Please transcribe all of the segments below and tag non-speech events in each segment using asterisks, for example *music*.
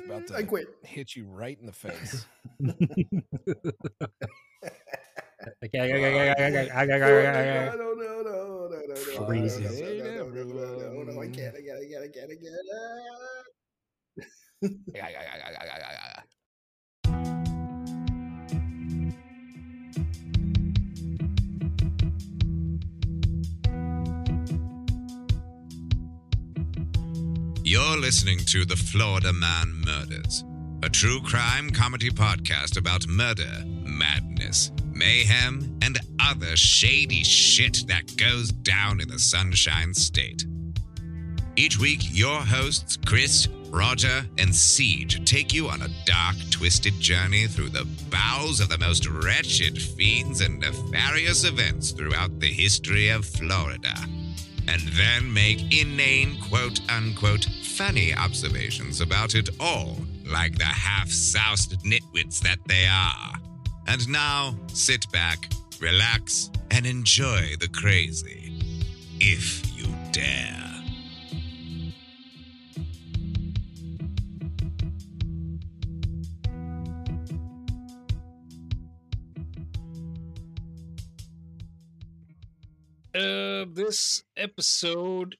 It's about to I quit. hit you right in the face. No, no, no, no, no, no, no, Freezing. no, no, no, no, no, no, no, I can't, I can't, I can't, I can't, You're listening to The Florida Man Murders, a true crime comedy podcast about murder, madness, mayhem, and other shady shit that goes down in the Sunshine State. Each week, your hosts, Chris, Roger, and Siege, take you on a dark, twisted journey through the bowels of the most wretched fiends and nefarious events throughout the history of Florida and then make inane, quote unquote, funny observations about it all, like the half soused nitwits that they are. And now, sit back, relax, and enjoy the crazy. If you dare. Uh, this episode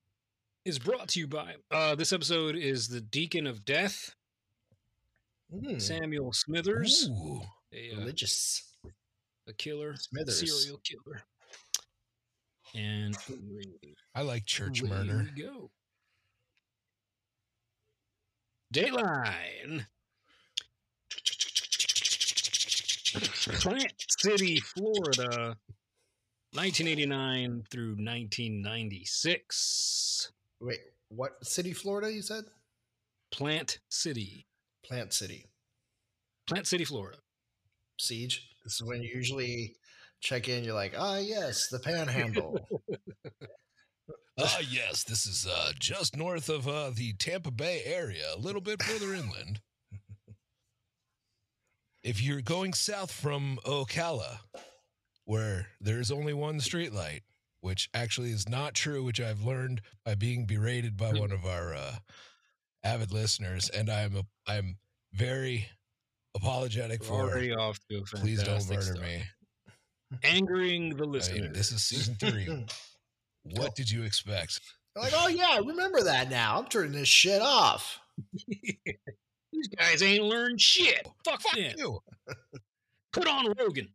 is brought to you by. Uh, this episode is the Deacon of Death, Mm, Samuel Smithers, Ooh. a, uh, Religious. a killer, Smithers. serial killer, and I like church murder. go. Dateline. *laughs* Plant City, Florida, 1989 through 1996. Wait, what city, Florida? You said Plant City, Plant City. Plant City, Florida. Siege. This is when you usually check in. You're like, ah, yes, the Panhandle. *laughs* Ah, yes, this is uh, just north of uh, the Tampa Bay area, a little bit further inland. *laughs* If you're going south from Ocala, where there's only one streetlight, which actually is not true, which I've learned by being berated by one of our uh, avid listeners, and I'm a, I'm very apologetic for. Already off to a Please don't murder start. me. Angering the I listener. mean, this is season three. *laughs* What did you expect? They're like, oh yeah, I remember that now. I'm turning this shit off. *laughs* These guys ain't learned shit. Fuck, Fuck them. you. Put on Rogan.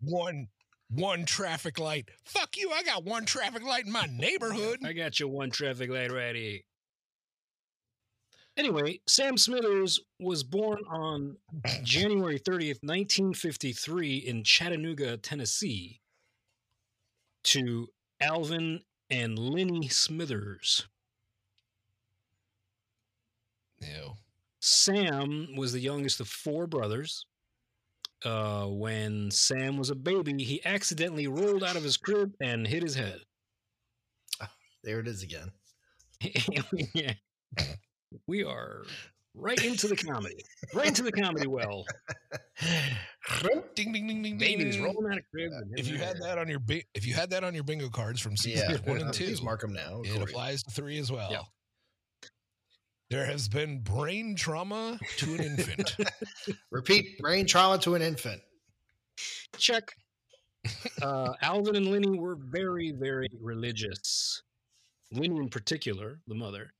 One one traffic light. Fuck you. I got one traffic light in my neighborhood. I got you one traffic light right here. Anyway, Sam Smithers was born on *coughs* January 30th, 1953, in Chattanooga, Tennessee, to Alvin and Lenny Smithers. Ew. Sam was the youngest of four brothers. Uh, when Sam was a baby, he accidentally rolled out of his crib and hit his head. *laughs* There it is again. *laughs* Yeah. we are right into the comedy, right into the comedy well. *laughs* Ding ding ding ding Babies ding. rolling out of crib. and If you had that on your if you had that on your bingo cards from seasons yeah, one and two, Please mark them now. it applies to three as well. Yeah. There has been brain trauma to an infant. *laughs* Repeat: brain trauma to an infant. check. Uh, Alvin and Lenny were very, very religious. Lenny, in particular, the mother,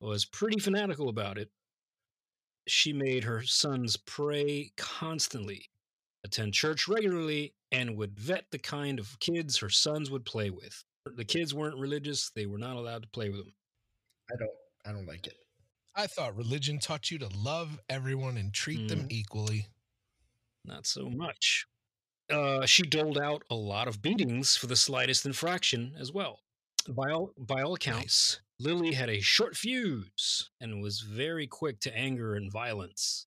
was pretty fanatical about it. She made her sons pray constantly, attend church regularly, and would vet the kind of kids her sons would play with. The kids weren't religious; they were not allowed to play with them. I don't. I don't like it. I thought religion taught you to love everyone and treat them equally. Not so much. Uh, she doled out a lot of beatings for the slightest infraction as well. By all, by all accounts, Lily had a short fuse and was very quick to anger and violence.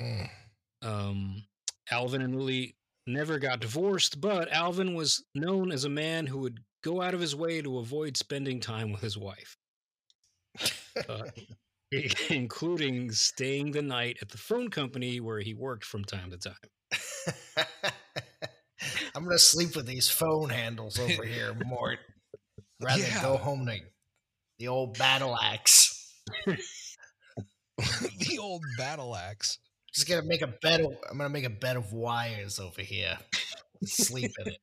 Mm. Um, Alvin and Lily never got divorced, but Alvin was known as a man who would go out of his way to avoid spending time with his wife, *laughs* uh, *laughs* *laughs* including staying the night at the phone company where he worked from time to time. *laughs* I'm gonna sleep with these phone handles over here, Mort. Rather than go Yeah. home to the old battle axe. The old battle axe. Just gonna make a bed. Of, I'm gonna make a bed of wires over here. Sleep in it.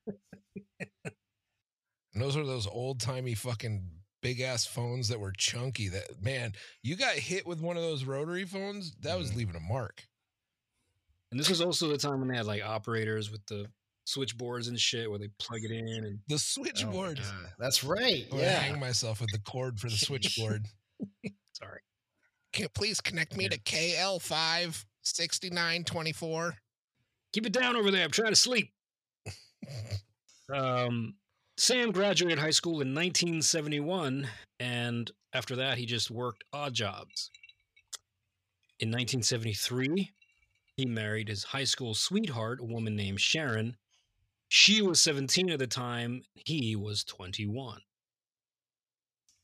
And those are those old timey fucking big ass phones that were chunky. That man, you got hit with one of those rotary phones, that was Mhm. leaving a mark. And this was also the time when they had like operators with the switchboards and shit where they plug it in and The Oh switchboard. God. That's right. Yeah. hang myself with the cord for the switchboard. *laughs* sorry. Can you please connect me to KL five sixty nine twenty four? Keep it down over there. I'm trying to sleep. *laughs* Um, Sam graduated high school in 1971, and after that, he just worked odd jobs. In 1973, he married his high school sweetheart, a woman named Sharon. She was 17 at the time, he was 21.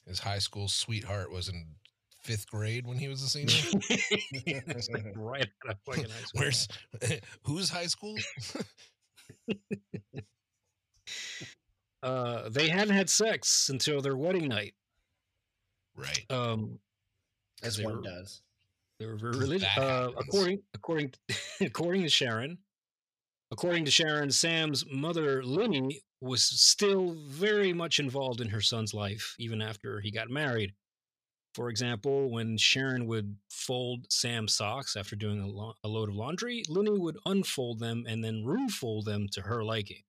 His high school sweetheart was in fifth grade when he was a senior. It's *laughs* like *laughs* right out of fucking high school. Where's *laughs* whose high school? Uh, they hadn't had sex until their wedding night. Right. Um, As one were- does. They were very religious. Uh, according according *laughs* according to Sharon, according to Sharon, Sam's mother Linny was still very much involved in her son's life even after he got married. For example, when Sharon would fold Sam's socks after doing a, lo- a load of laundry, Linny would unfold them and then refold them to her liking.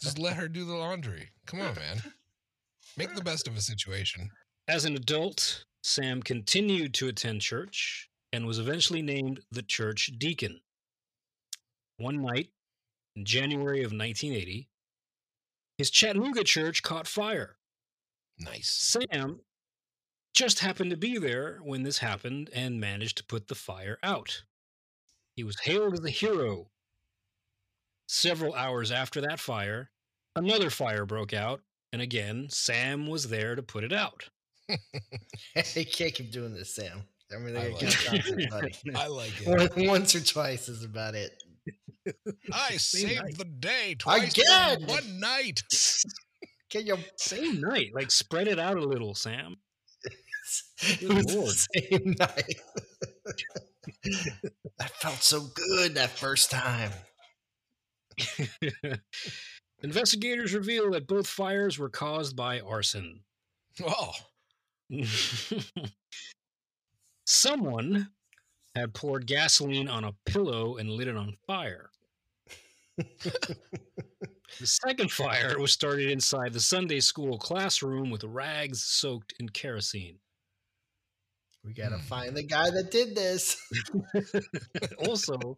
Just let her do the laundry. Come on, man. Make the best of a situation. As an adult, Sam continued to attend church and was eventually named the church deacon. One night, in January of 1980, his Chattanooga church caught fire. Nice. Sam just happened to be there when this happened and managed to put the fire out. He was hailed as a hero. Several hours after that fire, another fire broke out, and again, Sam was there to put it out. *laughs* you can't keep doing this, Sam. I mean, I they like it. *laughs* I like *laughs* it. Once or twice is about it. I saved night. the day twice in Again! one night. Get your Same night. Like spread it out a little, Sam. it was Lord. the same night. that felt so good that first time. *laughs* Investigators reveal that both fires were caused by arson. Oh, *laughs* Someone had poured gasoline on a pillow and lit it on fire. the second fire was started inside the Sunday school classroom with rags soaked in kerosene. We gotta Hmm. find the guy that did this. *laughs* also,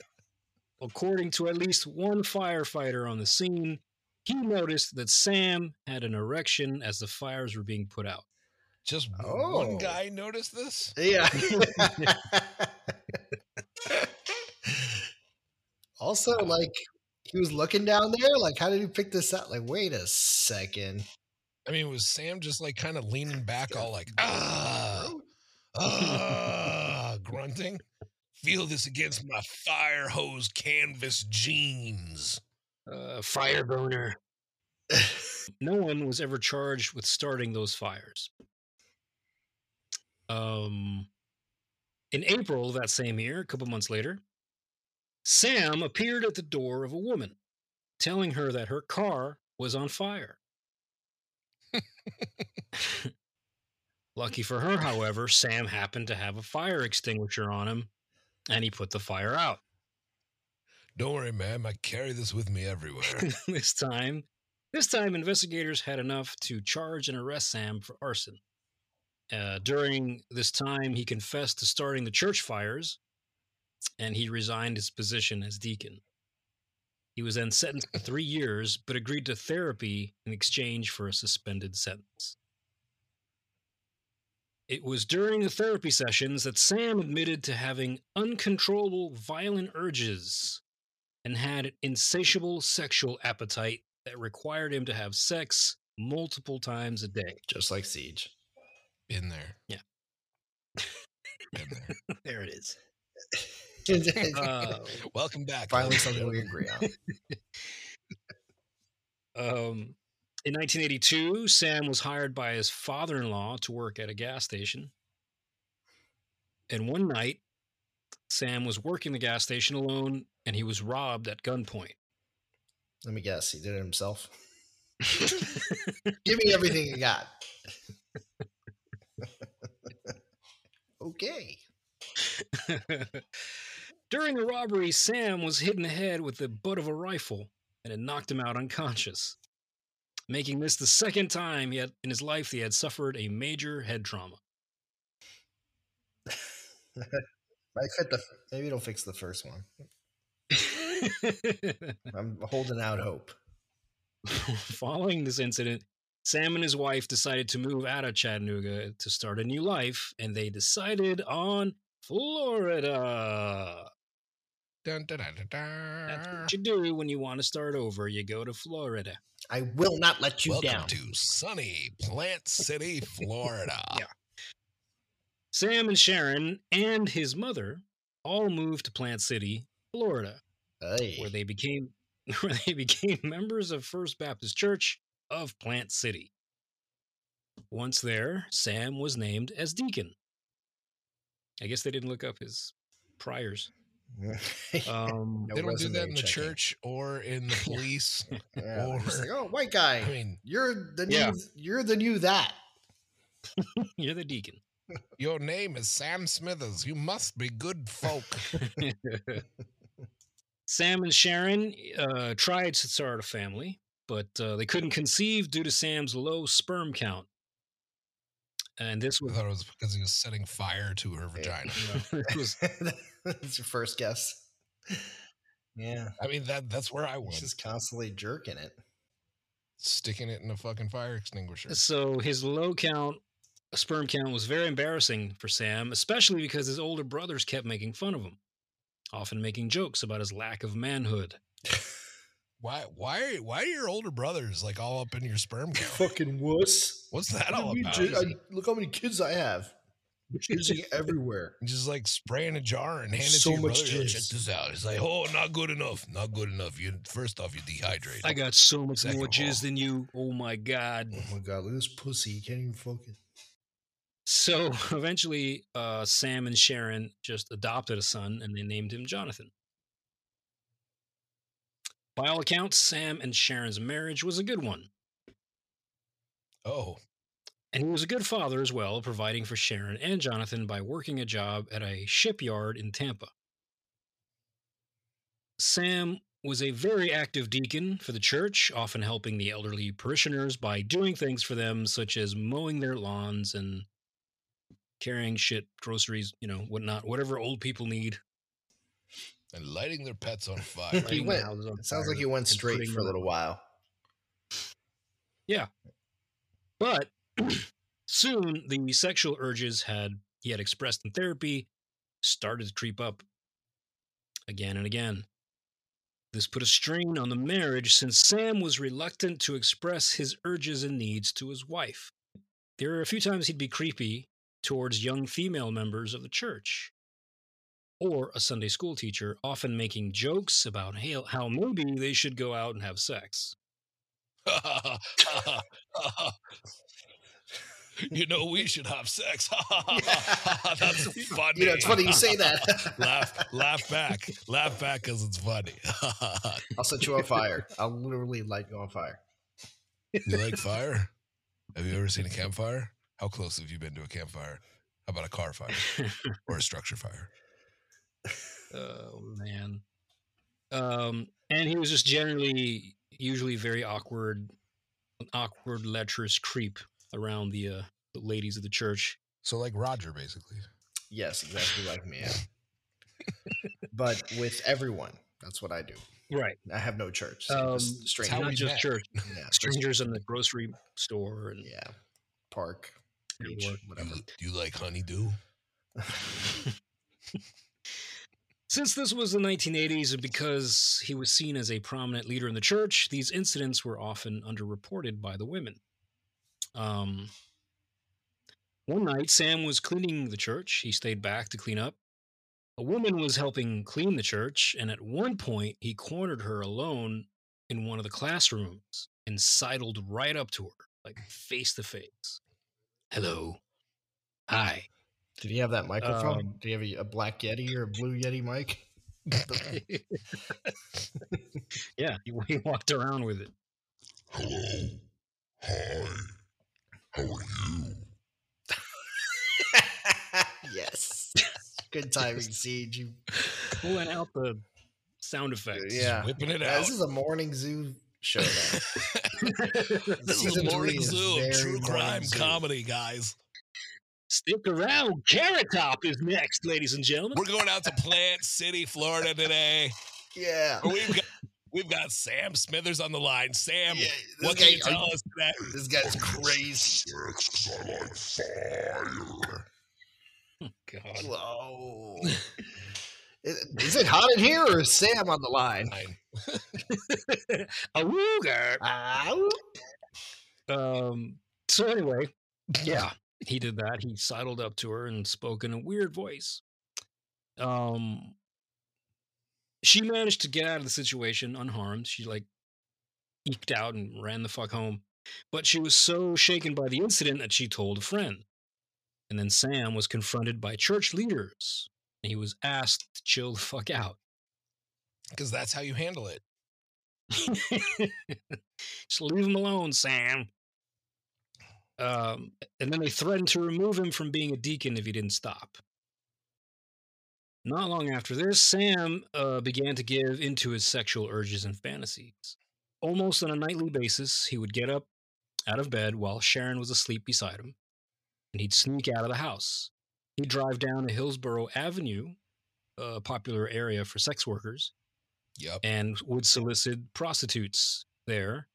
according to at least one firefighter on the scene, he noticed that Sam had an erection as the fires were being put out. just Oh. one guy noticed this. Yeah. *laughs* also, like he was looking down there. Like, how did he pick this out? Like, wait a second. I mean, was Sam just like kind of leaning back, all like ah, ah, grunting? Feel this against my fire hose canvas jeans. Uh, fire burner. no one was ever charged with starting those fires. Um, in April of that same year, a couple months later, Sam appeared at the door of a woman, telling her that her car was on fire. *laughs* Lucky for her, however, Sam happened to have a fire extinguisher on him, and he put the fire out. Don't worry, ma'am. I carry this with me everywhere. *laughs* this time, this time investigators had enough to charge and arrest Sam for arson. Uh, during this time, he confessed to starting the church fires, and he resigned his position as deacon. He was then sentenced to three years, but agreed to therapy in exchange for a suspended sentence. It was during the therapy sessions that Sam admitted to having uncontrollable violent urges and had an insatiable sexual appetite that required him to have sex multiple times a day. Just like Siege. Been there. Yeah. *laughs* Been there. *laughs* There it is. Uh, *laughs* Welcome back. Finally, something we agree on. um, in 1982, Sam was hired by his father in law to work at a gas station. And one night, Sam was working the gas station alone and he was robbed at gunpoint. Let me guess. He did it himself. *laughs* Give me everything you got. *laughs* okay. *laughs* During the robbery, Sam was hit in the head with the butt of a rifle and it knocked him out unconscious, making this the second time he had, in his life he had suffered a major head trauma. Might fit the maybe it'll fix the first one. *laughs* I'm holding out hope. *laughs* Following this incident, Sam and his wife decided to move out of Chattanooga to start a new life, and they decided on Florida. Dun, dun, dun, dun, That's what you do when you want to start over. You go to Florida. I will not let you Welcome down. to sunny Plant City, Florida. *laughs* Yeah. Sam and Sharon and his mother all moved to Plant City, Florida, Hey. where they became *laughs* where they became members of First Baptist Church of Plant City. Once there, Sam was named as deacon. I guess they didn't look up his priors. *laughs* Um, No They don't do that in the checking. church or in the *laughs* police. Yeah, *laughs* or- like, oh, white guy. I mean, you're the new. Yeah. You're the new that. you're the deacon. your name is Sam Smithers. You must be good folk. Sam and Sharon uh, tried to start a family, but uh, they couldn't conceive due to Sam's low sperm count. And this I was, thought it was because he was setting fire to her vagina. *laughs* it was *laughs* That's your first guess. Yeah, I mean that that's where I he's went. just constantly jerking it. Sticking it in a fucking fire extinguisher. so his low count sperm count was very embarrassing for Sam, especially because his older brothers kept making fun of him, often making jokes about his lack of manhood. *laughs* Why why are why are your older brothers like all up in your sperm count? Fucking wuss. What's that all Look about? how many I- look how many kids I have. Jizzing *laughs* everywhere. Just like spraying a jar and hand it So to your much brother. "Yo, Check this out. It's like, oh, not good enough. Not good enough. You first off, you dehydrate. I got so much Second more of jizz than you. Oh my God. Oh my god, look at this pussy. You can't even focus. So *laughs* eventually, uh, Sam and Sharon just adopted a son and they named him Jonathan. By all accounts, Sam and Sharon's marriage was a good one. Oh, And he was a good father as well, providing for Sharon and Jonathan by working a job at a shipyard in Tampa. Sam was a very active deacon for the church, often helping the elderly parishioners by doing things for them, such as mowing their lawns and carrying shit, groceries, you know, whatnot, whatever old people need. And lighting their pets on *laughs* fire. He went- on It sounds like he went straight for a little while. Yeah. But *clears throat* soon the sexual urges had he had expressed in therapy started to creep up again and again. This put a strain on the marriage since Sam was reluctant to express his urges and needs to his wife. There were a few times he'd be creepy towards young female members of the church or a Sunday school teacher, often making jokes about how how maybe they should go out and have sex. *laughs* you know, we should have sex. *laughs* That's funny. You know, it's funny you say that. *laughs* laugh, laugh back, laugh back because it's funny. I'll set you on fire. I'll literally light you on fire. you like fire? Have you ever seen a campfire? How close have you been to a campfire? How about a car fire or a structure fire? Oh man. Um, and he was just generally, usually very awkward, an awkward, lecherous creep around the, uh, the ladies of the church. So, like Roger, basically. Yes, exactly like me. yeah. but with everyone, that's what I do. Right. I have no church. So Um, strangers. Not just met. church, yeah, strangers in the grocery store and yeah, park, beach, work. whatever. You, do you like honeydew? *laughs* *laughs* Since this was the 1980s and because he was seen as a prominent leader in the church, these incidents were often underreported by the women. Um, one night, Sam was cleaning the church. He stayed back to clean up. A woman was helping clean the church, and at one point, he cornered her alone in one of the classrooms and sidled right up to her, like face to face. Hello. Hi. Did he have that microphone? Um, Did he have a, a black Yeti or a blue Yeti mic? *laughs* yeah, *laughs* he, he walked around with it. Hello. Hi. How are you? *laughs* yes. Good timing, Siege. You, Pulling out the sound effects. yeah. whipping it Yeah, out. This is a morning zoo show. Now. This is a morning zoo, very true crime zoo. comedy, guys. Stick around. Carrot Top is next, ladies and gentlemen. We're going out to Plant City, Florida today. Yeah. We've got we've got Sam Smithers on the line. Sam, yeah this, what guy, can you tell us today? this guy's crazy. Sex, 'cause I like fire. God. Whoa. Is, *laughs* is it hot in here or is Sam on the line? Fine. *laughs* A wooger. Um. So anyway, yeah, he did that. He sidled up to her and spoke in a weird voice. Um. She managed to get out of the situation unharmed. She like eked out and ran the fuck home. But she was so shaken by the incident that she told a friend. And then Sam was confronted by church leaders. And he was asked to chill the fuck out. Because that's how you handle it. *laughs* Just leave him alone, Sam. Um, and then they threatened to remove him from being a deacon if he didn't stop. Not long after this, Sam uh, began to give into his sexual urges and fantasies. Almost on a nightly basis, he would get up out of bed while Sharon was asleep beside him, and he'd sneak out of the house. He'd drive down to Hillsborough Avenue, a popular area for sex workers, Yep. and would solicit prostitutes there.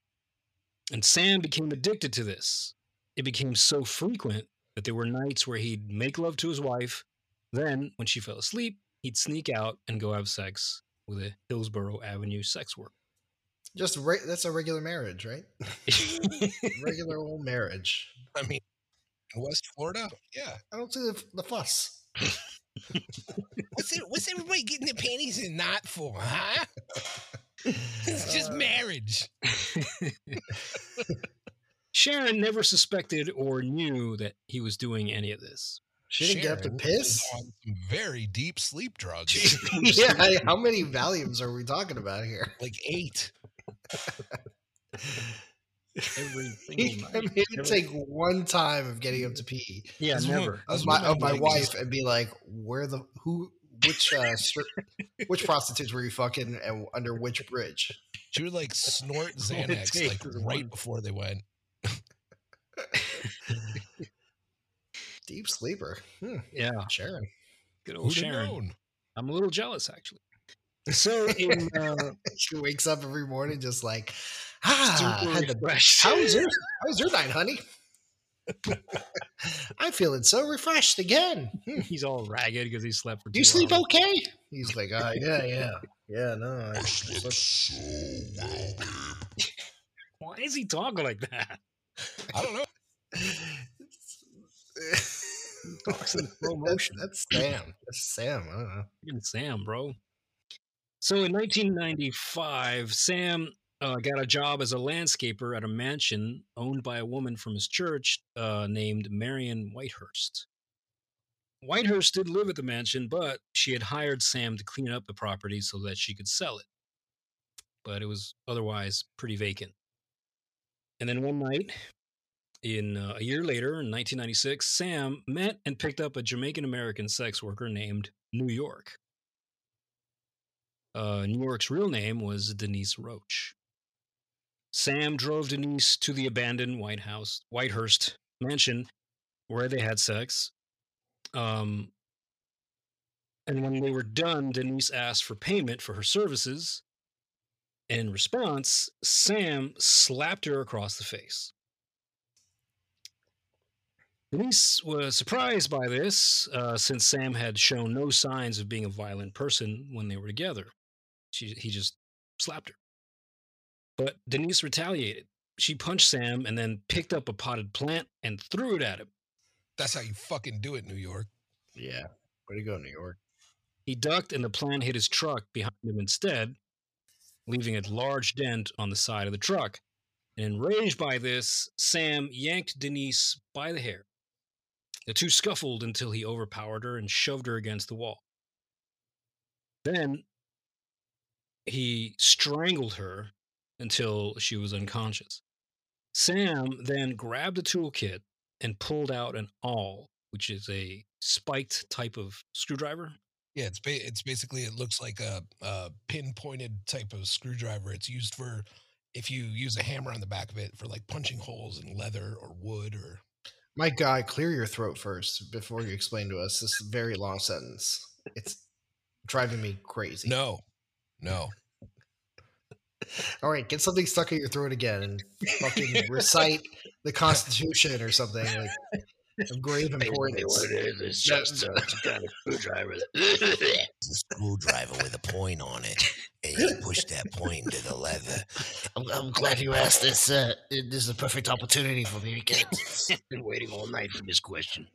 And Sam became addicted to this. It became so frequent that there were nights where he'd make love to his wife. Then, when she fell asleep, he'd sneak out and go have sex with a Hillsborough Avenue sex worker. Just re- that's a regular marriage, right? *laughs* regular old marriage. I mean, West Florida, yeah. I don't see the, the fuss. What's it, what's everybody getting their panties in knot for, huh? *laughs* It's just Uh, marriage. *laughs* Sharon never suspected or knew that he was doing any of this. She didn't get up to piss. on very deep sleep drugs, *laughs* *laughs* yeah, I- how many *laughs* Valiums are we talking about here? like eight. Every He, single I mean, it'd take one time of getting him to pee Yeah, never. this of my, of my wife and be like, where the who which uh stri- which prostitutes were you fucking and under which bridge? She would like snort Xanax like right before they went. *laughs* Deep sleeper. Hmm, Yeah, Sharon. good old Who'd Sharon. known? I'm a little jealous, actually. So in *laughs* uh, *laughs* She wakes up every morning just like, ah, super had the refreshed. How was your How was your night, honey? I'm feeling so refreshed again. Hmm. He's all ragged because he slept for. Do you two sleep hours. okay? He's like, ah, yeah, yeah, yeah. No, I I slept so well, babe. Why is he talking like that? I don't know. *laughs* Talks in slow motion. that's Sam. That's Sam. I don't know. Sam, bro. So in 1995, Sam uh, got a job as a landscaper at a mansion owned by a woman from his church uh, named Marion Whitehurst. Whitehurst did live at the mansion, but she had hired Sam to clean up the property so that she could sell it. But it was otherwise pretty vacant. And then one night, in uh, a year later, in 1996, Sam met and picked up a Jamaican American sex worker named New York. Uh, New York's real name was Denise Roach. Sam drove Denise to the abandoned White House, Whitehurst mansion, where they had sex. Um, and when they were done, Denise asked for payment for her services. In response, Sam slapped her across the face. Denise was surprised by this, uh, since Sam had shown no signs of being a violent person when they were together. She, he just slapped her. But Denise retaliated. She punched Sam and then picked up a potted plant and threw it at him. That's how you fucking do it, New York. Yeah. Way to go, New York. He ducked and the plant hit his truck behind him instead, leaving a large dent on the side of the truck. And enraged by this, Sam yanked Denise by the hair. The two scuffled until he overpowered her and shoved her against the wall. Then he strangled her until she was unconscious. Sam then grabbed a toolkit and pulled out an awl, which is a spiked type of screwdriver. Yeah, it's ba- it's basically it looks like a, a pinpointed type of screwdriver. It's used for if you use a hammer on the back of it for like punching holes in leather or wood or My God, uh, clear your throat first before you explain to us this very long sentence. It's driving me crazy. no, no. All right, get something stuck in your throat again and fucking *laughs* recite the Constitution or something like of grave importance. is is just a kind of screwdriver. *laughs* *laughs* It's a screwdriver with a point on it, and you push that point into the leather. I'm, I'm glad you asked this. Uh, this is a perfect opportunity for me to get. *laughs* Been waiting all night for this question.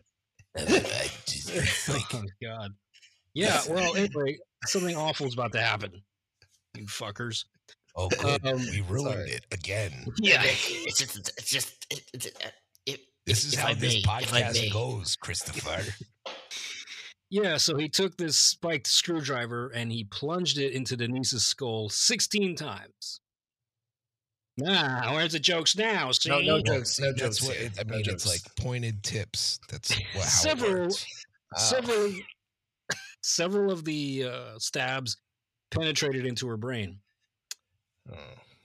And I- I just- like, Oh God. Yeah. Well, anyway, something awful is about to happen. You fuckers. oh, good, Um, we ruined sorry. it again. Yeah. It's just. It's just. It, it's, uh, it, This is if how I this may, podcast goes, Christopher. *laughs* Yeah, so he took this spiked screwdriver and he plunged it into Denise's skull 16 times. Nah, where's the jokes now? See? No, no jokes. No jokes. what it, I No mean. It's jokes. like pointed tips. That's *laughs* what, how Several-. Ah. Several, *laughs* several of the uh, stabs penetrated into her brain. Oh.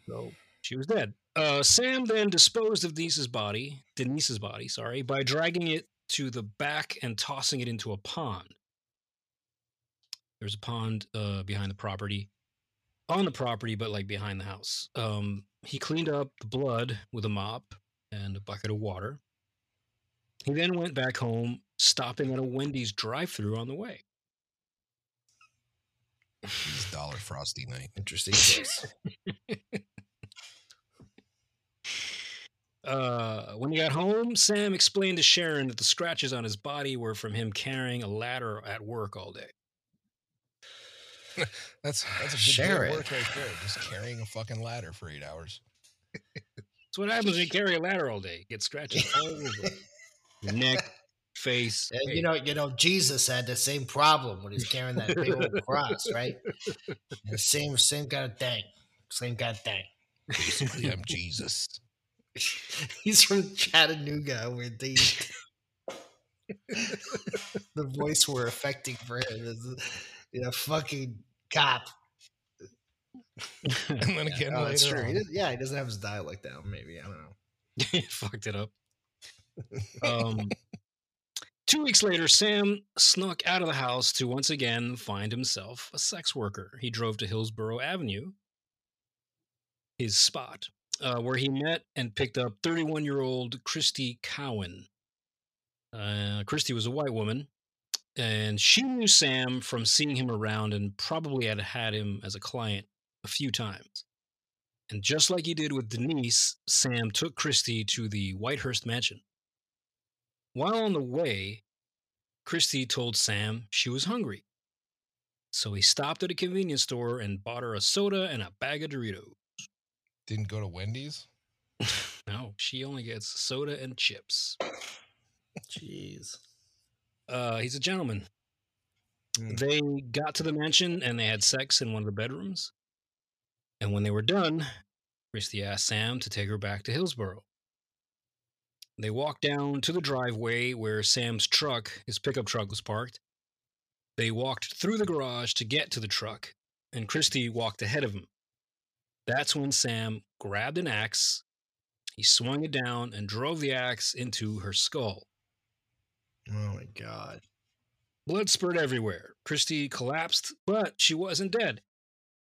So she was dead. Uh, Sam then disposed of Denise's body, Denise's body, sorry, by dragging it to the back and tossing it into a pond. There's a pond uh, behind the property, on the property, but like behind the house. Um, he cleaned up the blood with a mop and a bucket of water. He then went back home, stopping at a Wendy's drive-through on the way. It's Dollar Frosty night. Interesting choice. *laughs* Uh, when he got home, Sam explained to Sharon that the scratches on his body were from him carrying a ladder at work all day. *laughs* That's that's a good Sharon. of work right there. Just carrying a fucking ladder for eight hours. That's what happens when you carry a ladder all day. Get scratches all over your neck, face. And hey, you know, you know, Jesus had the same problem when he's carrying that big old cross, right? *laughs* The same, same kind of thing. Same kind of thing. Basically, I'm Jesus. *laughs* He's from Chattanooga, where they *laughs* the voice we're affecting for him is you know fucking cop. *laughs* And then again, Oh, that's true. He yeah, he doesn't have his dialect down. Maybe I don't know. he fucked it up. Um, two weeks later, Sam snuck out of the house to once again find himself a sex worker. He drove to Hillsborough Avenue, his spot, uh, where he met and picked up 31 year old Christy Cowan. Uh, Christy was a white woman, and she knew Sam from seeing him around and probably had had him as a client a few times. And just like he did with Denise, Sam took Christy to the Whitehurst mansion. While on the way, Christy told Sam she was hungry. So he stopped at a convenience store and bought her a soda and a bag of Doritos. Didn't go to Wendy's. No, she only gets soda and chips. Jeez. Uh, he's a gentleman. Hmm. They got to the mansion and they had sex in one of the bedrooms. And when they were done, Christy asked Sam to take her back to Hillsborough. They walked down to the driveway where Sam's truck, his pickup truck, was parked. They walked through the garage to get to the truck, and Christy walked ahead of him. That's when Sam grabbed an axe, he swung it down, and drove the axe into her skull. Oh my god. Blood spurted everywhere. Christy collapsed, but she wasn't dead.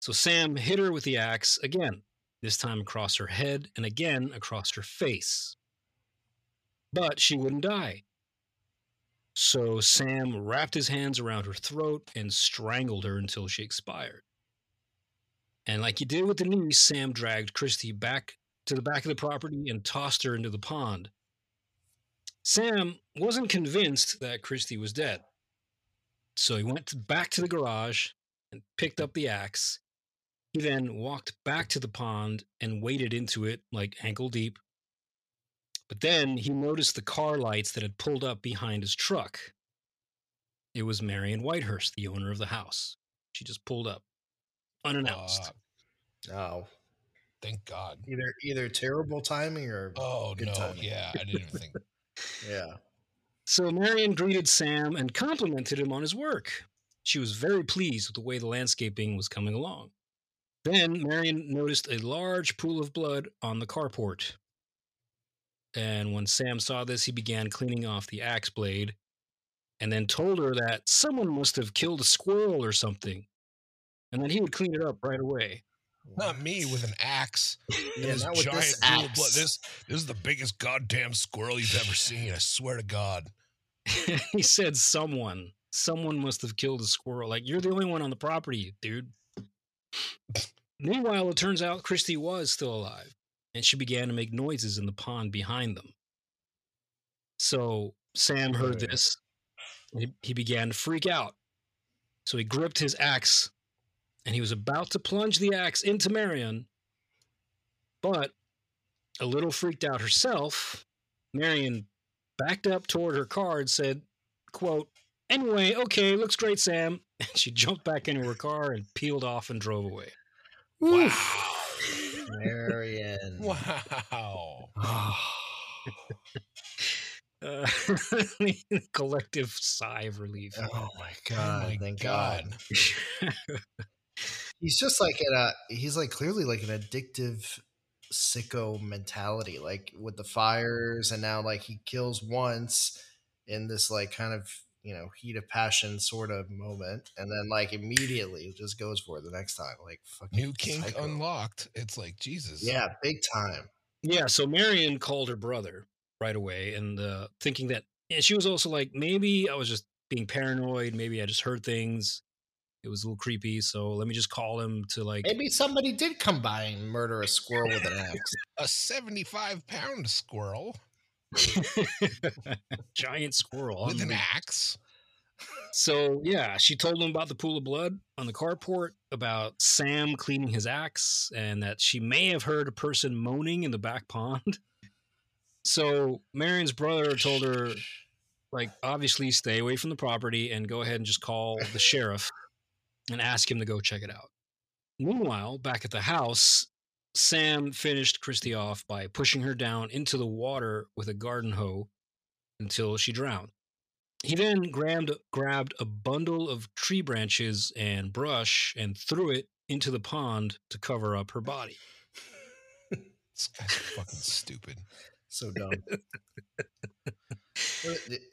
So Sam hit her with the axe again, this time across her head and again across her face. But she wouldn't die. So Sam wrapped his hands around her throat and strangled her until she expired. And like he did with Denise, Sam dragged Christy back to the back of the property and tossed her into the pond. Sam wasn't convinced that Christy was dead. So he went back to the garage and picked up the axe. He then walked back to the pond and waded into it like ankle deep. But then he noticed the car lights that had pulled up behind his truck. It was Marion Whitehurst, the owner of the house. She just pulled up unannounced. Uh, Oh, thank God. either either terrible timing or Oh Good no, timing. yeah, I didn't even think. *laughs* yeah. So Marion greeted Sam and complimented him on his work. She was very pleased with the way the landscaping was coming along. Then Marion noticed a large pool of blood on the carport. And when Sam saw this, he began cleaning off the axe blade and then told her that someone must have killed a squirrel or something. And then he would clean it up right away. Not me with an axe. and Yeah, this not with giant this pool of blood. axe. This this is the biggest goddamn squirrel you've ever seen. I swear to God. *laughs* he said someone someone must have killed a squirrel like you're the only one on the property dude meanwhile it turns out christy was still alive and she began to make noises in the pond behind them so sam heard this he, he began to freak out so he gripped his axe and he was about to plunge the axe into marion but a little freaked out herself marion backed up toward her car and said, quote, Anyway, okay, looks great, Sam. *laughs* And she jumped back into her car and peeled off and drove away. Wow. Marion. Wow. *sighs* Uh, *laughs* collective sigh of relief. Oh my Oh god! my thank God. God. *laughs* He's just like in a. He's like clearly like an addictive sicko mentality, like with the fires, and now like he kills once in this like kind of you know heat of passion sort of moment, and then like immediately just goes for it the next time. Like fucking New kink psycho. unlocked. It's like Jesus. Yeah, big time. yeah, so Marion called her brother right away and uh, thinking that, and she was also like, maybe I was just being paranoid. Maybe I just heard things. It was a little creepy. So let me just call him to like. Maybe somebody did come by and murder a squirrel with an axe. *laughs* A 75 pound squirrel *laughs* giant squirrel with an axe. So yeah, she told him about the pool of blood on the carport, about Sam cleaning his axe, and that she may have heard a person moaning in the back pond. So Marion's brother told her, like, obviously stay away from the property and go ahead and just call the sheriff and ask him to go check it out. Meanwhile, back at the house, Sam finished Christy off by pushing her down into the water with a garden hoe until she drowned. He then grabbed, grabbed a bundle of tree branches and brush and threw it into the pond to cover up her body. *laughs* This guy's fucking stupid. So dumb. *laughs*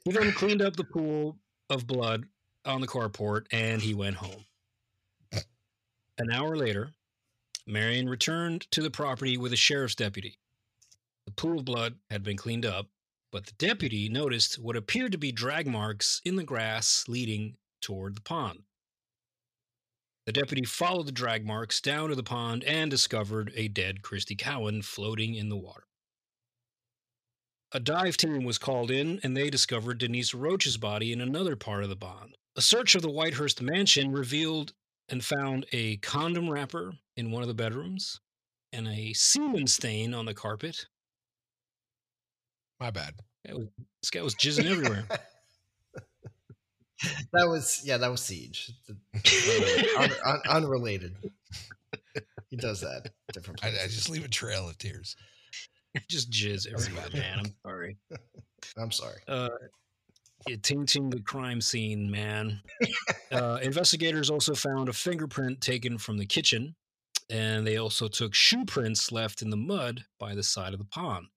He then cleaned up the pool of blood on the carport and he went home. An hour later, Marion returned to the property with a sheriff's deputy. The pool of blood had been cleaned up, but the deputy noticed what appeared to be drag marks in the grass leading toward the pond. The deputy followed the drag marks down to the pond and discovered a dead Christy Cowan floating in the water. A dive team was called in and they discovered Denise Roach's body in another part of the pond. A search of the Whitehurst mansion revealed and found a condom wrapper in one of the bedrooms and a semen stain on the carpet. My bad. Was- This guy was jizzing everywhere. *laughs* that was yeah, that was siege. Un- un- unrelated. He does that different I. I just leave a trail of tears. *laughs* Just jizz everywhere, man. I'm sorry. I'm sorry. uh, tainting the crime scene, man. uh, investigators also found a fingerprint taken from the kitchen, and they also took shoe prints left in the mud by the side of the pond.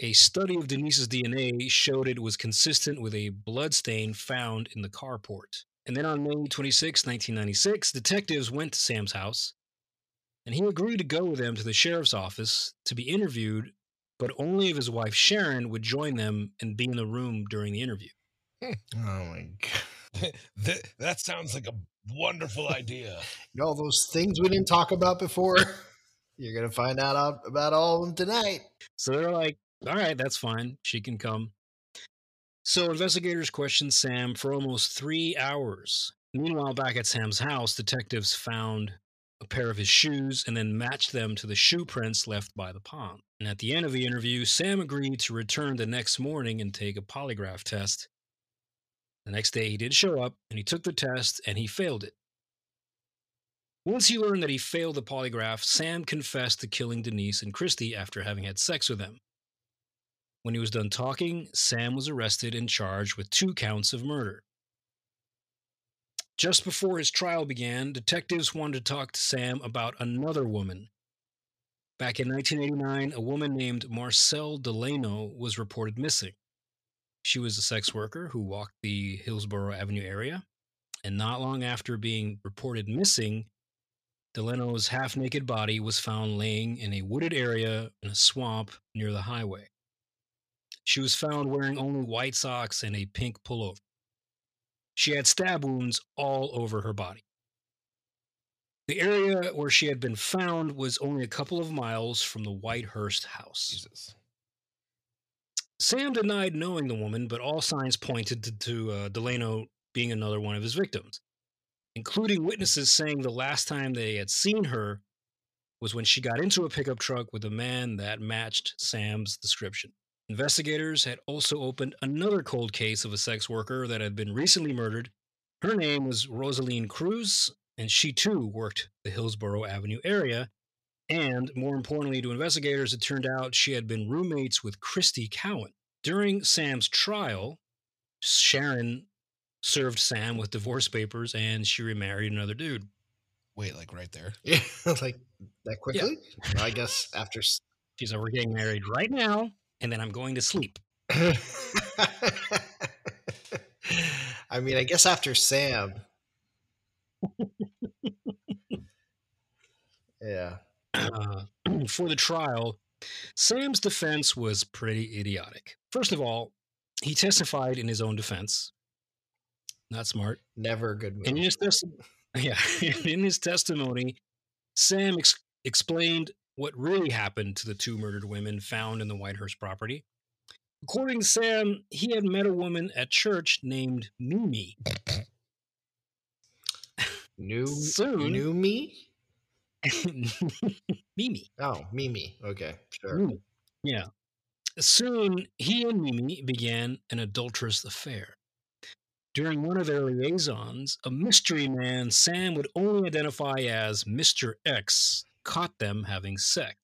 A study of Denise's DNA showed it was consistent with a blood stain found in the carport. And then on May 26, 1996, detectives went to Sam's house, and he agreed to go with them to the sheriff's office to be interviewed but only if his wife Sharon would join them and be in the room during the interview. Hmm. Oh my god. *laughs* that, that sounds like a wonderful idea. You know, all those things we didn't talk about before. *laughs* You're gonna find out out about all of them tonight. So they're like, all right, that's fine. She can come. So investigators questioned Sam for almost three hours. Meanwhile, back at Sam's house, detectives found a pair of his shoes and then matched them to the shoe prints left by the pond. And at the end of the interview, Sam agreed to return the next morning and take a polygraph test. The next day, he did show up and he took the test and he failed it. Once he learned that he failed the polygraph, Sam confessed to killing Denise and Christy after having had sex with them. When he was done talking, Sam was arrested and charged with two counts of murder. Just before his trial began, detectives wanted to talk to Sam about another woman. Back in 1989, a woman named Marcelle Delano was reported missing. She was a sex worker who walked the Hillsborough Avenue area, and not long after being reported missing, Delano's half naked body was found laying in a wooded area in a swamp near the highway. She was found wearing only white socks and a pink pullover. She had stab wounds all over her body. The area where she had been found was only a couple of miles from the Whitehurst house. Jesus. Sam denied knowing the woman, but all signs pointed to, to uh, Delano being another one of his victims, including witnesses saying the last time they had seen her was when she got into a pickup truck with a man that matched Sam's description. Investigators had also opened another cold case of a sex worker that had been recently murdered. Her name was Rosaline Cruz, and she too worked the Hillsborough Avenue area. And more importantly to investigators, it turned out she had been roommates with Christy Cowan. During Sam's trial, Sharon served Sam with divorce papers and she remarried another dude. Wait, like right there. Yeah, *laughs* like that quickly. Yeah. I guess after. She's like, We're getting married right now, and then I'm going to sleep. *laughs* I mean, I guess after Sam. yeah. uh, *clears throat* for the trial, Sam's defense was pretty idiotic. First of all, he testified in his own defense. Not smart. Never a good move. In his testi- *laughs* yeah, *laughs* in his testimony, Sam ex- explained what really happened to the two murdered women found in the Whitehurst property. According to Sam, he had met a woman at church named Mimi. New Soon- new me? *laughs* Mimi. Oh, Mimi. Okay, sure. Mimi. Yeah. Soon, he and Mimi began an adulterous affair. During one of their liaisons, a mystery man Sam would only identify as Mr. X caught them having sex.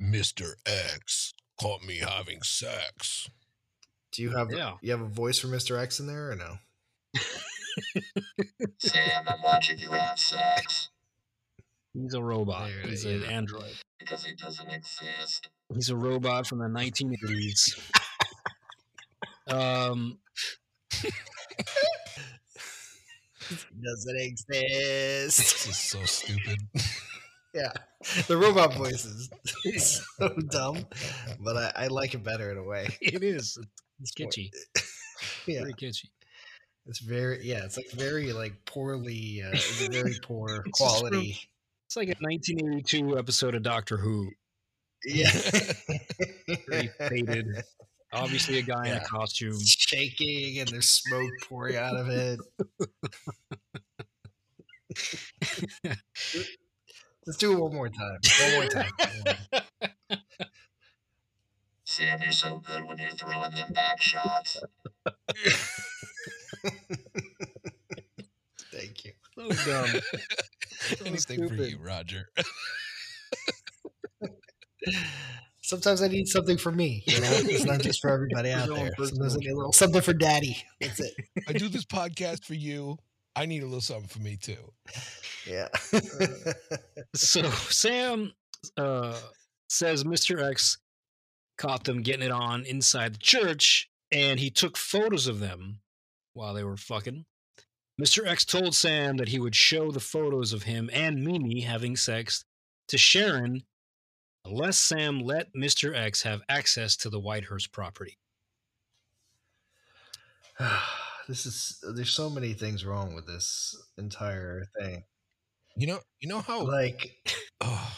Mr. X caught me having sex. Do you have Yeah. you have a voice for Mr. X in there or no? Sam, I'm watching you have sex He's a robot. There He's is, an android. because he doesn't exist. He's a robot from the 1980s. *laughs* um, Doesn't exist. This is so stupid. *laughs* yeah. *laughs* The robot voice is *laughs* so dumb, but I, I like it better in a way. *laughs* it is. It's more- kitschy. Yeah. Very kitschy. It's very yeah, it's like very like poorly uh it's a very poor It's just from- quality. It's like a 1982 episode of Doctor Who. Yeah. Very faded. Obviously, a guy in a costume. It's shaking and there's smoke pouring out of it. Let's do it one more time. One more time. Sam, you're so good when you're throwing them back shots. *laughs* Thank you. So dumb. *laughs* Anything for you, Roger. *laughs* Sometimes I need something for me, you know. It's not just for everybody out there. Sometimes I need a little something for daddy. That's it. I do this podcast for you. I need a little something for me too. Yeah. *laughs* So Sam uh, says Mr. X caught them getting it on inside the church, and he took photos of them while they were fucking. Mr. X told Sam that he would show the photos of him and Mimi having sex to Sharon unless Sam let Mr. X have access to the Whitehurst property. *sighs* this is there's so many things wrong with this entire thing. You know, you know how Like oh,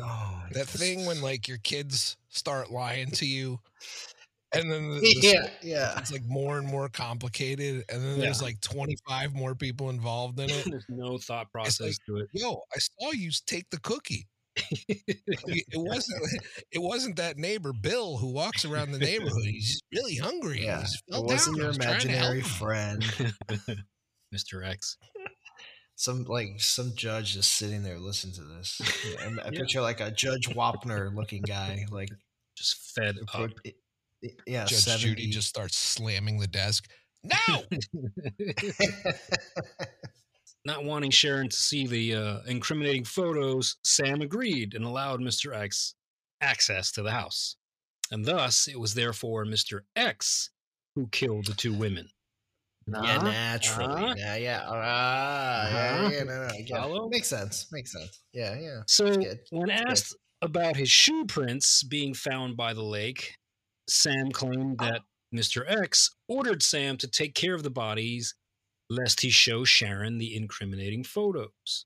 oh, that thing when like your kids start lying to you and then the, the yeah, yeah. it's like more and more complicated, and then there's like 25 more people involved in it. *laughs* There's no thought process to it. Yo, I saw you take the cookie. *laughs* it wasn't *laughs* it wasn't that neighbor Bill who walks around the neighborhood. He's really hungry. Yeah, He's it wasn't down. Your was trying to help imaginary friend. Mr. X. Some like some judge just sitting there listening to this. Yeah, *laughs* and I Yeah. picture like a Judge Wapner looking guy, like Just fed up. pro- yeah, Judge 70. Judy just starts slamming the desk. No, *laughs* Not wanting Sharon to see the uh, incriminating photos, Sam agreed and allowed Mr. X access to the house. And thus, it was therefore Mr. X who killed the two women. Yeah, naturally. uh-huh. yeah, yeah, ah, Uh-huh. yeah, yeah, no, no, I get. Follow? Makes sense. Makes sense. Yeah, yeah. So, when good. asked about his shoe prints being found by the lake, Sam claimed that Mr. X ordered Sam to take care of the bodies lest he show Sharon the incriminating photos.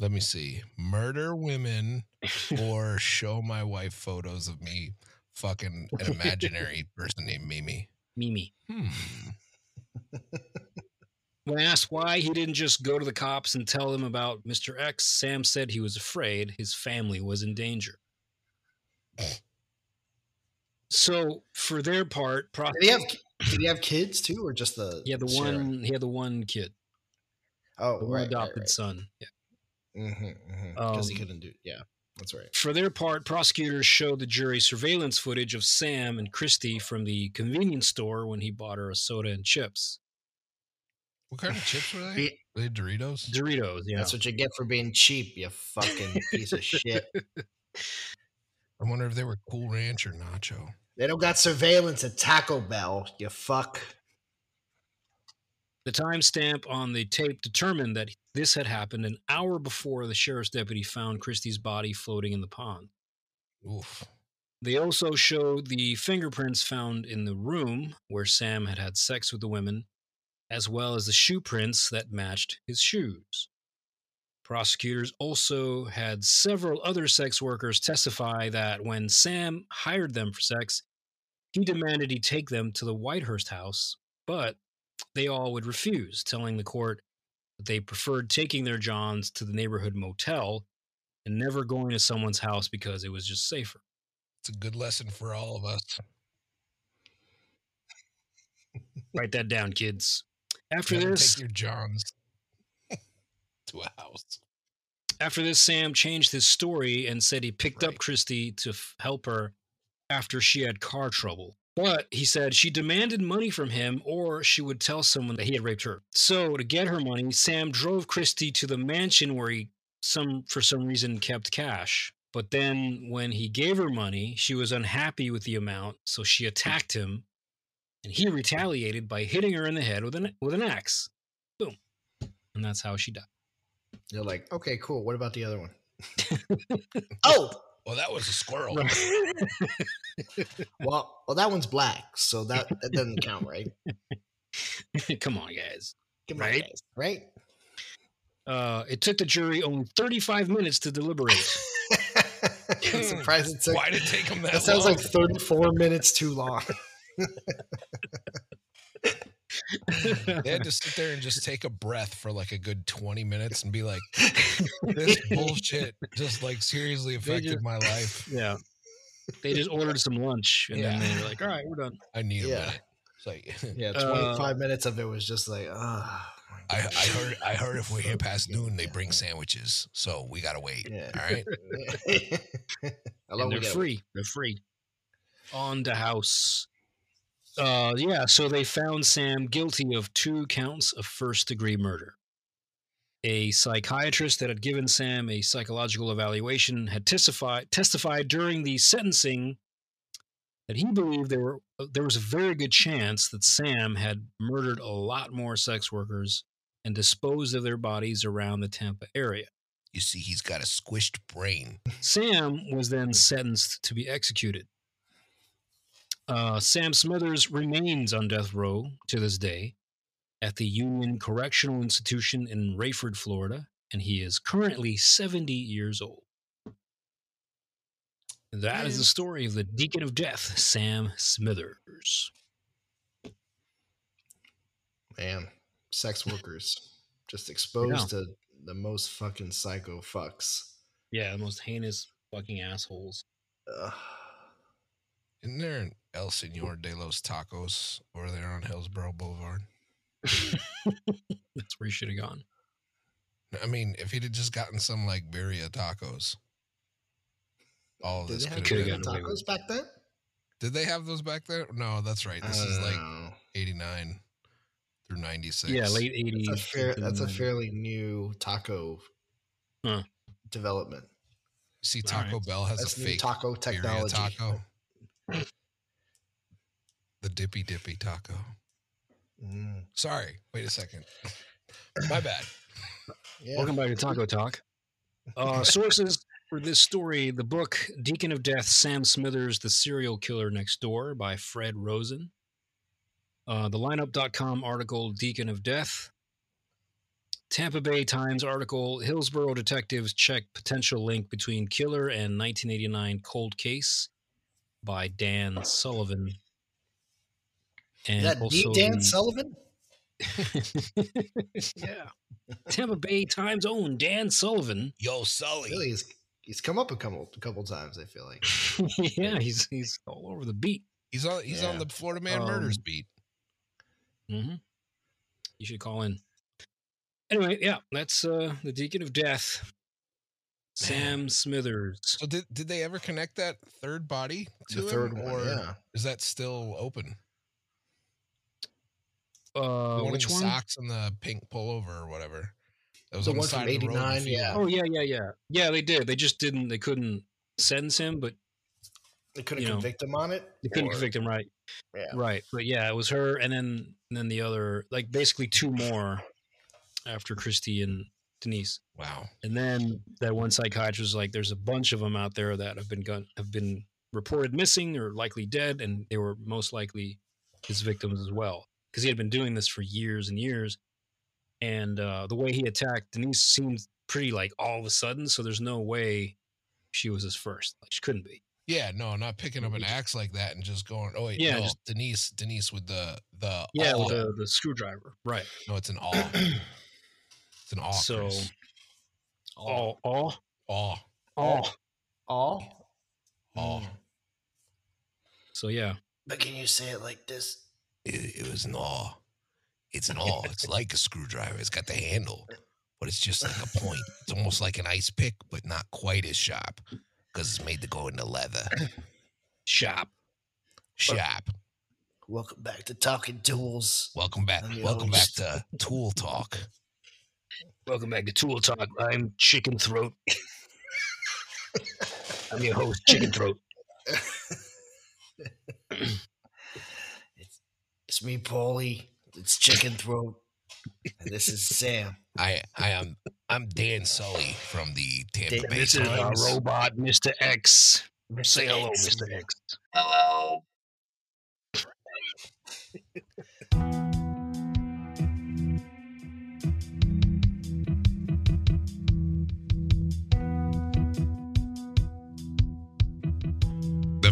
let me see. Murder women *laughs* or show my wife photos of me fucking an imaginary *laughs* person named Mimi. Mimi. Hmm. When asked why he didn't just go to the cops and tell them about Mr. X, Sam said he was afraid his family was in danger. So, for their part, pro- Did he have did he have kids too, or just the he had the Sharon? one he had the one kid, Oh, the one right, adopted right, right. son. Yeah. Because he Um, couldn't do. Yeah, that's right. For their part, prosecutors showed the jury surveillance footage of Sam and Christy from the convenience store when he bought her a soda and chips. What kind of chips were they? Be- Were they Doritos? Doritos, yeah. That's what you get for being cheap, you fucking piece of shit. *laughs* I wonder if they were Cool Ranch or Nacho. They don't got surveillance at Taco Bell, you fuck. The timestamp on the tape determined that this had happened an hour before the sheriff's deputy found Christy's body floating in the pond. Oof. They also showed the fingerprints found in the room where Sam had had sex with the women, as well as the shoe prints that matched his shoes. Prosecutors also had several other sex workers testify that when Sam hired them for sex, he demanded he take them to the Whitehurst house, but they all would refuse, telling the court that they preferred taking their Johns to the neighborhood motel and never going to someone's house because it was just safer. It's a good lesson for all of us. Write that down, kids. After Never this, take your Johns *laughs* to a house. after this, Sam changed his story and said he picked up Christy to f- help her after she had car trouble. But he said she demanded money from him or she would tell someone that he had raped her. So to get her money, Sam drove Christy to the mansion where he some for some reason kept cash. But then when he gave her money, she was unhappy with the amount, so she attacked him and he retaliated by hitting her in the head with an with an axe. Boom. And that's how she died. You're like, okay, cool. What about the other one? *laughs* oh, Well, that was a squirrel. *laughs* well, well, that one's black, so that that doesn't count, right? *laughs* Come on, guys. Come on, Right. guys, right? Uh, it took the jury only 35 minutes to deliberate. *laughs* I'm surprised it took. Why did it take them that, That sounds long? like 34 minutes too long. They had to *laughs* sit there and just take a breath for like a good 20 minutes and be like, this *laughs* bullshit just like seriously affected just- my life. *laughs* yeah. They just ordered some lunch and then they were like, all right, we're done. I need a Yeah. minute. It's like, Yeah, Uh, 25 minutes of it was just like, ah. I, I heard I heard if we're here past noon, they bring sandwiches. So we gotta wait. Yeah. All right. I love and we they're get- free. They're free. On the house. Uh, yeah, so they found Sam guilty of two counts of first degree murder. A psychiatrist that had given Sam a psychological evaluation had testified testified during the sentencing that he believed there were there was a very good chance that Sam had murdered a lot more sex workers and disposed of their bodies around the Tampa area. You see, he's got a squished brain. Sam was then sentenced to be executed. Uh, Sam Smithers remains on death row to this day at the Union Correctional Institution in Raiford, Florida, and he is currently 70 years old. That is the story of the Deacon of Death, Sam Smithers. Man, sex *laughs* workers just exposed to the most fucking psycho fucks. Yeah, the most heinous fucking assholes. Ugh. Isn't there an El Senor de los Tacos over there on Hillsborough Boulevard? *laughs* That's where he should have gone. I mean, if he'd have just gotten some like birria tacos, all of Did this they have could could've gotten been. away tacos back then? Did they have those back then? No, that's right. This is don't like know. 89 through 96. Yeah, late 80s. That's a, fair, that's a fairly new taco Huh. development. See, Taco right. Bell has That's a fake taco technology. taco. *laughs* the dippy dippy taco. Mm. Sorry, wait a second. My bad. Yeah. Welcome back to Taco Talk. Uh, *laughs* sources for this story the book Deacon of Death Sam Smithers, The Serial Killer Next Door by Fred Rosen. Uh, the lineup.com article Deacon of Death. Tampa Bay Times article Hillsborough detectives check potential link between killer and 1989 cold case by Dan Sullivan. And Is that also D. Dan the- Sullivan? *laughs* yeah. Tampa Bay Times own Dan Sullivan. Yo, Sully. Really, he's, he's come up a couple, a couple times, I feel like. *laughs* yeah, he's he's all over the beat. He's on he's on the Florida Man Murders Um, beat. hmm You should call in. Anyway, yeah, that's uh the Deacon of Death, Sam Smithers. So did did they ever connect that third body to The him, third one, or yeah. is that still open? Uh, the one which in the one? socks and the pink pullover or whatever. That was The on one the side of the road 89, yeah. Oh yeah, yeah, yeah, yeah. They did. They just didn't. They couldn't sentence him, but They couldn't You know, convict him on it? they couldn't Or- convict him. Right, Yeah. right. But yeah, it was her, and then and then the other, like basically two more after Christy and Denise. Wow. And then that one psychiatrist was like, "There's a bunch of them out there that have been gun- have been reported missing or likely dead, and they were most likely his victims as well, because he had been doing this for years and years. And uh, the way he attacked Denise seemed pretty like all of a sudden. So there's no way she was his first. Like she couldn't be. Yeah, no, not picking up an axe like that and just going. Oh wait, Yeah, no, just- Denise, Denise with the the Yeah, awe. with the, the screwdriver. Right. no, it's an *clears throat* awe. it's an awe. So- Chris. All, all, awe, all. All? awe. Mm. So yeah. But can you say it like this? It, it was an awe. It's an awe. It's like a screwdriver. It's got the handle, but it's just like a point. It's almost like an ice pick, but not quite as sharp because it's made to go into leather. Shop. Sharp. Welcome back to Talking Tools. Welcome back. I'm Welcome back to Tool Talk. Welcome back to Tool Talk. I'm Chicken Throat. *laughs* I'm your host, Chicken Throat. *laughs* It's me, Paulie. It's Chicken Throat. And this is Sam. I I am I'm Dan Sully from the Tampa Dan- Bay This is our robot, Mr. X. Say hello, X. Mr. X. Hello.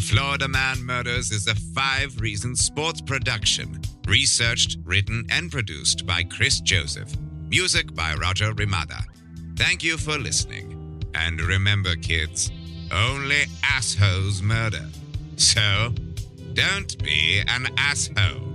Florida Man Murders is a five reason sports production. Researched, written, and produced by Chris Joseph. Music by Roger Ramada. Thank you for listening. And remember, kids, only assholes murder. So, don't be an asshole.